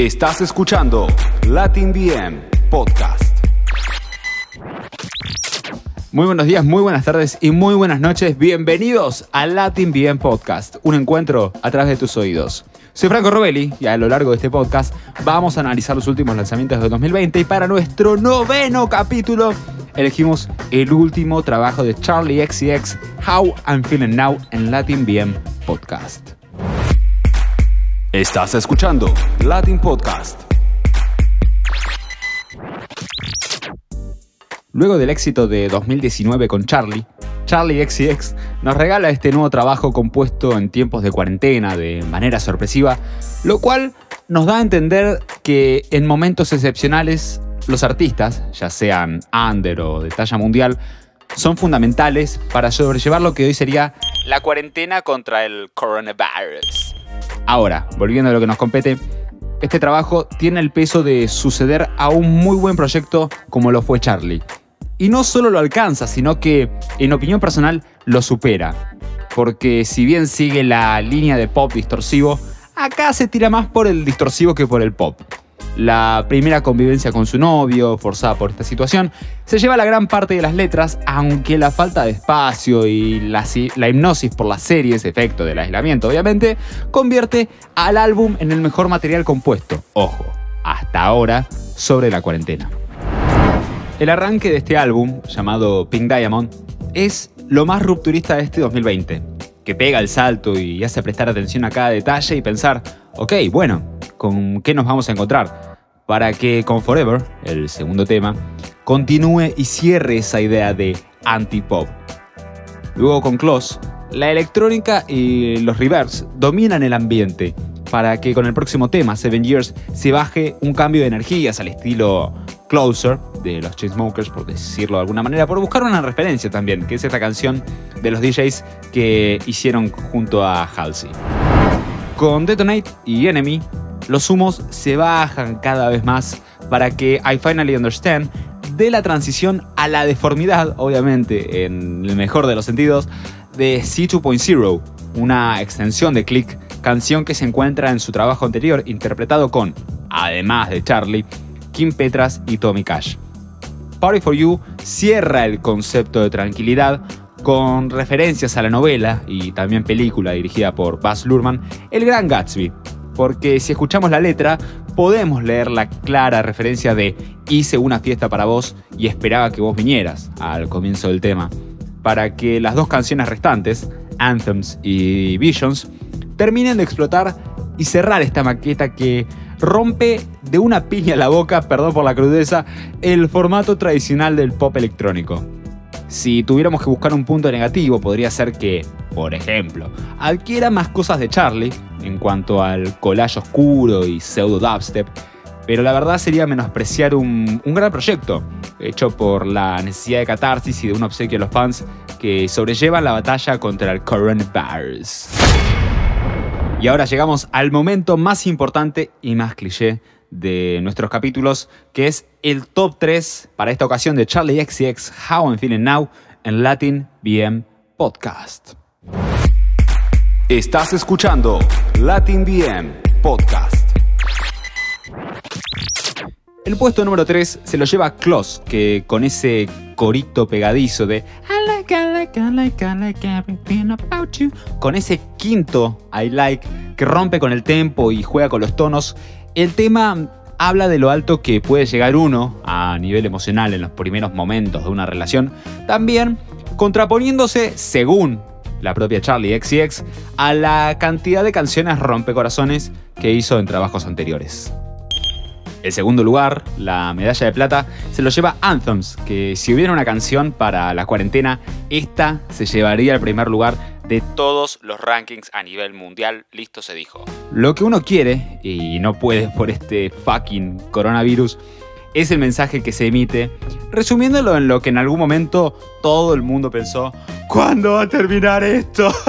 Estás escuchando Latin BM Podcast. Muy buenos días, muy buenas tardes y muy buenas noches. Bienvenidos a Latin BM Podcast, un encuentro a través de tus oídos. Soy Franco Robelli y a lo largo de este podcast vamos a analizar los últimos lanzamientos de 2020 y para nuestro noveno capítulo elegimos el último trabajo de Charlie XCX, How I'm Feeling Now en Latin BM Podcast. Estás escuchando Latin Podcast. Luego del éxito de 2019 con Charlie, Charlie XCX nos regala este nuevo trabajo compuesto en tiempos de cuarentena de manera sorpresiva, lo cual nos da a entender que en momentos excepcionales los artistas, ya sean under o de talla mundial, son fundamentales para sobrellevar lo que hoy sería la cuarentena contra el coronavirus. Ahora, volviendo a lo que nos compete, este trabajo tiene el peso de suceder a un muy buen proyecto como lo fue Charlie. Y no solo lo alcanza, sino que, en opinión personal, lo supera. Porque si bien sigue la línea de pop distorsivo, acá se tira más por el distorsivo que por el pop. La primera convivencia con su novio, forzada por esta situación, se lleva la gran parte de las letras, aunque la falta de espacio y la, hipnosis por las series, efecto del aislamiento obviamente, convierte al álbum en el mejor material compuesto, ojo, hasta ahora, sobre la cuarentena. El arranque de este álbum, llamado Pink Diamond, es lo más rupturista de este 2020, que pega el salto y hace prestar atención a cada detalle y pensar, ok, bueno, ¿con qué nos vamos a encontrar? Para que con Forever, el segundo tema, continúe y cierre esa idea de anti-pop. Luego con Close, la electrónica y los reverbs dominan el ambiente para que con el próximo tema, Seven Years, se baje un cambio de energías al estilo Closer de los Chainsmokers, por decirlo de alguna manera, por buscar una referencia también, que es esta canción de los DJs que hicieron junto a Halsey. Con Detonate y Enemy, los humos se bajan cada vez más para que I Finally Understand de la transición a la deformidad, obviamente, en el mejor de los sentidos, de C2.0, una extensión de Click, canción que se encuentra en su trabajo anterior interpretado con, además de Charlie, Kim Petras y Tommy Cash. Party for You cierra el concepto de tranquilidad con referencias a la novela y también película dirigida por Baz Luhrmann, El Gran Gatsby, porque si escuchamos la letra podemos leer la clara referencia de hice una fiesta para vos y esperaba que vos vinieras al comienzo del tema, para que las dos canciones restantes, Anthems y Visions, terminen de explotar y cerrar esta maqueta que rompe de una piña la boca, perdón por la crudeza, el formato tradicional del pop electrónico. Si tuviéramos que buscar un punto negativo, podría ser que, por ejemplo, adquiera más cosas de Charlie en cuanto al collage oscuro y pseudo dubstep, pero la verdad sería menospreciar un, gran proyecto, hecho por la necesidad de catarsis y de un obsequio a los fans que sobrellevan la batalla contra el coronavirus. Y ahora llegamos al momento más importante y más cliché de nuestros capítulos, que es el top 3 para esta ocasión de Charlie XCX How I'm Feeling Now en Latin BM Podcast. Estás escuchando Latin BM Podcast. El puesto número 3 se lo lleva Kloss, que con ese corito pegadizo de con ese quinto I like que rompe con el tempo y juega con los tonos, el tema habla de lo alto que puede llegar uno a nivel emocional en los primeros momentos de una relación, también contraponiéndose, según la propia Charlie XCX, a la cantidad de canciones rompecorazones que hizo en trabajos anteriores. El segundo lugar, la medalla de plata, se lo lleva Anthems, que si hubiera una canción para la cuarentena, esta se llevaría al primer lugar de todos los rankings a nivel mundial, listo se dijo. Lo que uno quiere, y no puede por este fucking coronavirus, es el mensaje que se emite, resumiéndolo en lo que en algún momento todo el mundo pensó, ¿cuándo va a terminar esto?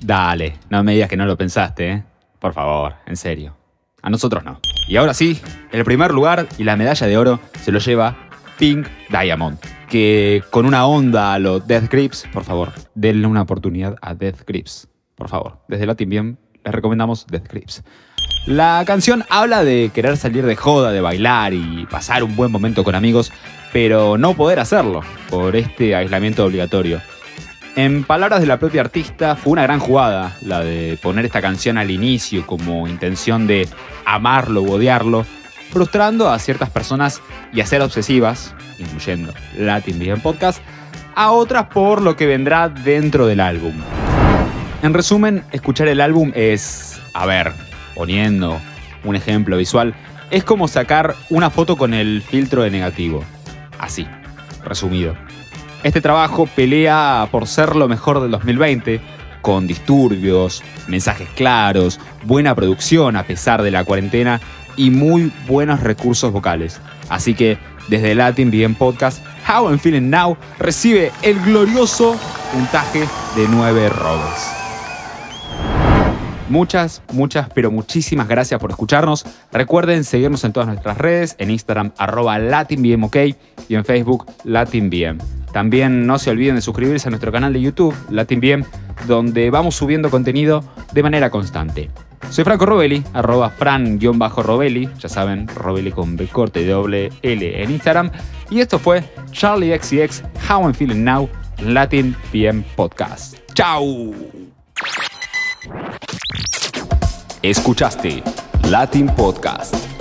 Dale, no me digas que no lo pensaste, ¿eh? Por favor, en serio. A nosotros no. Y ahora sí, el primer lugar y la medalla de oro se lo lleva Pink Diamond. Que con una onda a los Death Grips, por favor, denle una oportunidad a Death Grips. Por favor, desde Latin Bien les recomendamos The Scripts. La canción habla de querer salir de joda, de bailar y pasar un buen momento con amigos, pero no poder hacerlo por este aislamiento obligatorio. En palabras de la propia artista, fue una gran jugada la de poner esta canción al inicio como intención de amarlo o odiarlo, frustrando a ciertas personas y a ser obsesivas, incluyendo Latin Bien Podcast, a otras por lo que vendrá dentro del álbum. En resumen, escuchar el álbum es, a ver, poniendo un ejemplo visual, es como sacar una foto con el filtro de negativo. Así, resumido. Este trabajo pelea por ser lo mejor del 2020, con disturbios, mensajes claros, buena producción a pesar de la cuarentena y muy buenos recursos vocales. Así que desde Latin Bien Podcast, How I'm Feeling Now recibe el glorioso puntaje de 9 robos. Muchas, muchas, pero muchísimas gracias por escucharnos. Recuerden seguirnos en todas nuestras redes, en Instagram arroba LatinBMOK y en Facebook LatinBM. También no se olviden de suscribirse a nuestro canal de YouTube, LatinBM, donde vamos subiendo contenido de manera constante. Soy Franco Robelli, arroba fran-robelli, ya saben, Robelli con B corte doble L en Instagram. Y esto fue Charlie XCX, How I'm Feeling Now, Latin PM Podcast. ¡Chao! Escuchaste Latin Podcast.